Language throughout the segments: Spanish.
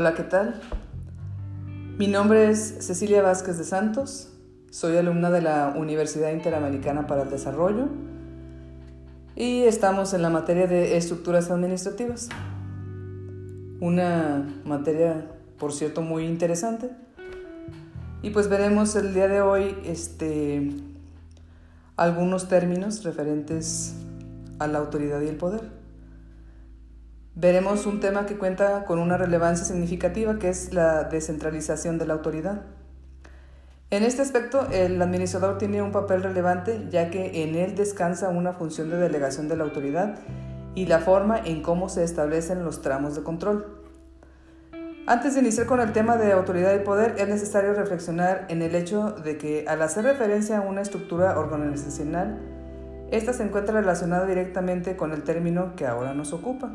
Hola, ¿qué tal? Mi nombre es Cecilia Vázquez de Santos, soy alumna de la Universidad Interamericana para el Desarrollo y estamos en la materia de estructuras administrativas. Una materia, por cierto, muy interesante. Y pues veremos el día de hoy este, algunos términos referentes a la autoridad y el poder veremos un tema que cuenta con una relevancia significativa que es la descentralización de la autoridad. En este aspecto, el administrador tiene un papel relevante ya que en él descansa una función de delegación de la autoridad y la forma en cómo se establecen los tramos de control. Antes de iniciar con el tema de autoridad y poder, es necesario reflexionar en el hecho de que al hacer referencia a una estructura organizacional, esta se encuentra relacionada directamente con el término que ahora nos ocupa,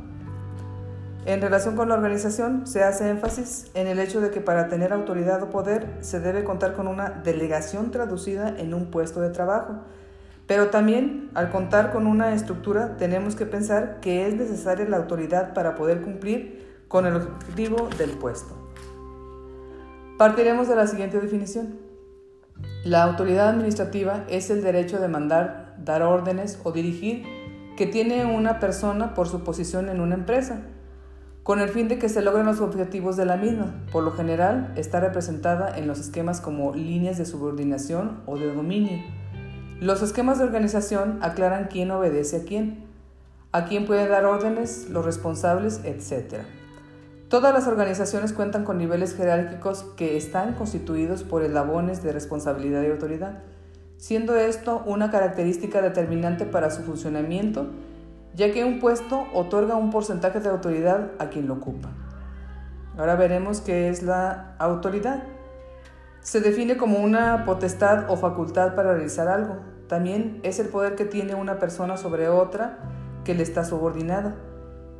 en relación con la organización, se hace énfasis en el hecho de que para tener autoridad o poder se debe contar con una delegación traducida en un puesto de trabajo. Pero también, al contar con una estructura, tenemos que pensar que es necesaria la autoridad para poder cumplir con el objetivo del puesto. Partiremos de la siguiente definición. La autoridad administrativa es el derecho de mandar, dar órdenes o dirigir que tiene una persona por su posición en una empresa con el fin de que se logren los objetivos de la misma. Por lo general, está representada en los esquemas como líneas de subordinación o de dominio. Los esquemas de organización aclaran quién obedece a quién, a quién puede dar órdenes, los responsables, etc. Todas las organizaciones cuentan con niveles jerárquicos que están constituidos por eslabones de responsabilidad y autoridad, siendo esto una característica determinante para su funcionamiento ya que un puesto otorga un porcentaje de autoridad a quien lo ocupa. Ahora veremos qué es la autoridad. Se define como una potestad o facultad para realizar algo. También es el poder que tiene una persona sobre otra que le está subordinada.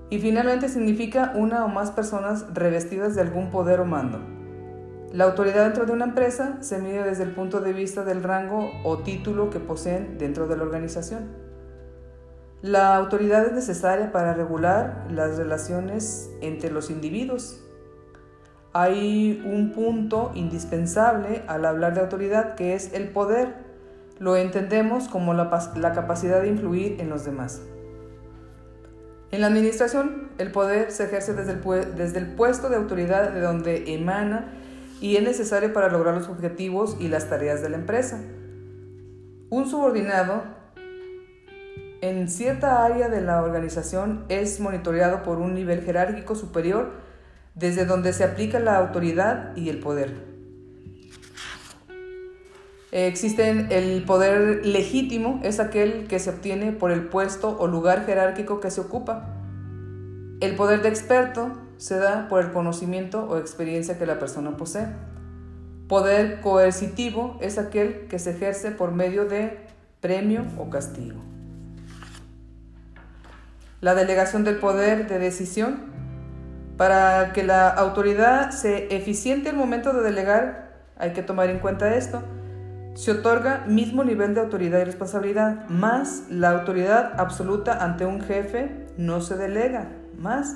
Y finalmente significa una o más personas revestidas de algún poder o mando. La autoridad dentro de una empresa se mide desde el punto de vista del rango o título que poseen dentro de la organización. La autoridad es necesaria para regular las relaciones entre los individuos. Hay un punto indispensable al hablar de autoridad que es el poder. Lo entendemos como la, capacidad de influir en los demás. En la administración, el poder se ejerce desde el, desde el puesto de autoridad de donde emana y es necesario para lograr los objetivos y las tareas de la empresa. Un subordinado en cierta área de la organización es monitoreado por un nivel jerárquico superior desde donde se aplica la autoridad y el poder. Existe el poder legítimo, es aquel que se obtiene por el puesto o lugar jerárquico que se ocupa. El poder de experto se da por el conocimiento o experiencia que la persona posee. Poder coercitivo es aquel que se ejerce por medio de premio o castigo la delegación del poder de decisión. Para que la autoridad sea eficiente al momento de delegar, hay que tomar en cuenta esto. Se otorga mismo nivel de autoridad y responsabilidad, más la autoridad absoluta ante un jefe no se delega, más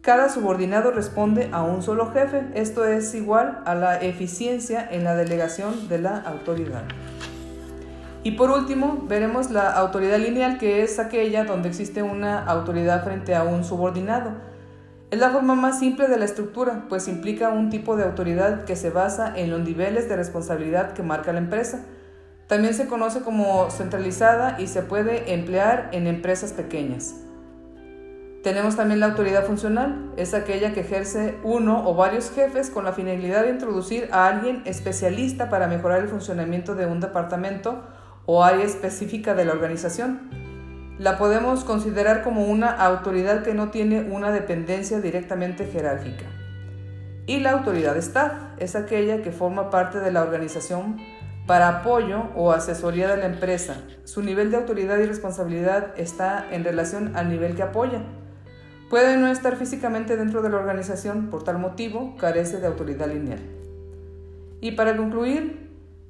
cada subordinado responde a un solo jefe. Esto es igual a la eficiencia en la delegación de la autoridad. Y por último, veremos la autoridad lineal, que es aquella donde existe una autoridad frente a un subordinado. Es la forma más simple de la estructura, pues implica un tipo de autoridad que se basa en los niveles de responsabilidad que marca la empresa. También se conoce como centralizada y se puede emplear en empresas pequeñas. Tenemos también la autoridad funcional, es aquella que ejerce uno o varios jefes con la finalidad de introducir a alguien especialista para mejorar el funcionamiento de un departamento o área específica de la organización. La podemos considerar como una autoridad que no tiene una dependencia directamente jerárquica. Y la autoridad staff es aquella que forma parte de la organización para apoyo o asesoría de la empresa. Su nivel de autoridad y responsabilidad está en relación al nivel que apoya. Puede no estar físicamente dentro de la organización, por tal motivo carece de autoridad lineal. Y para concluir,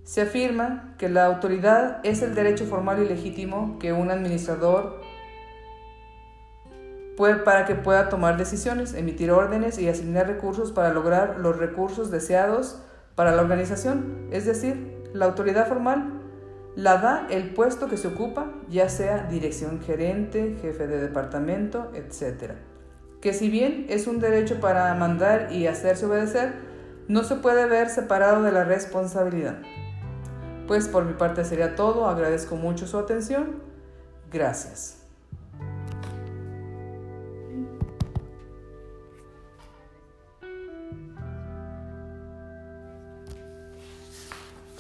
se afirma que la autoridad es el derecho formal y legítimo que un administrador para que pueda tomar decisiones, emitir órdenes y asignar recursos para lograr los recursos deseados para la organización. Es decir, la autoridad formal la da el puesto que se ocupa, ya sea dirección gerente, jefe de departamento, etc. Que si bien es un derecho para mandar y hacerse obedecer, no se puede ver separado de la responsabilidad. Pues por mi parte sería todo, agradezco mucho su atención, gracias.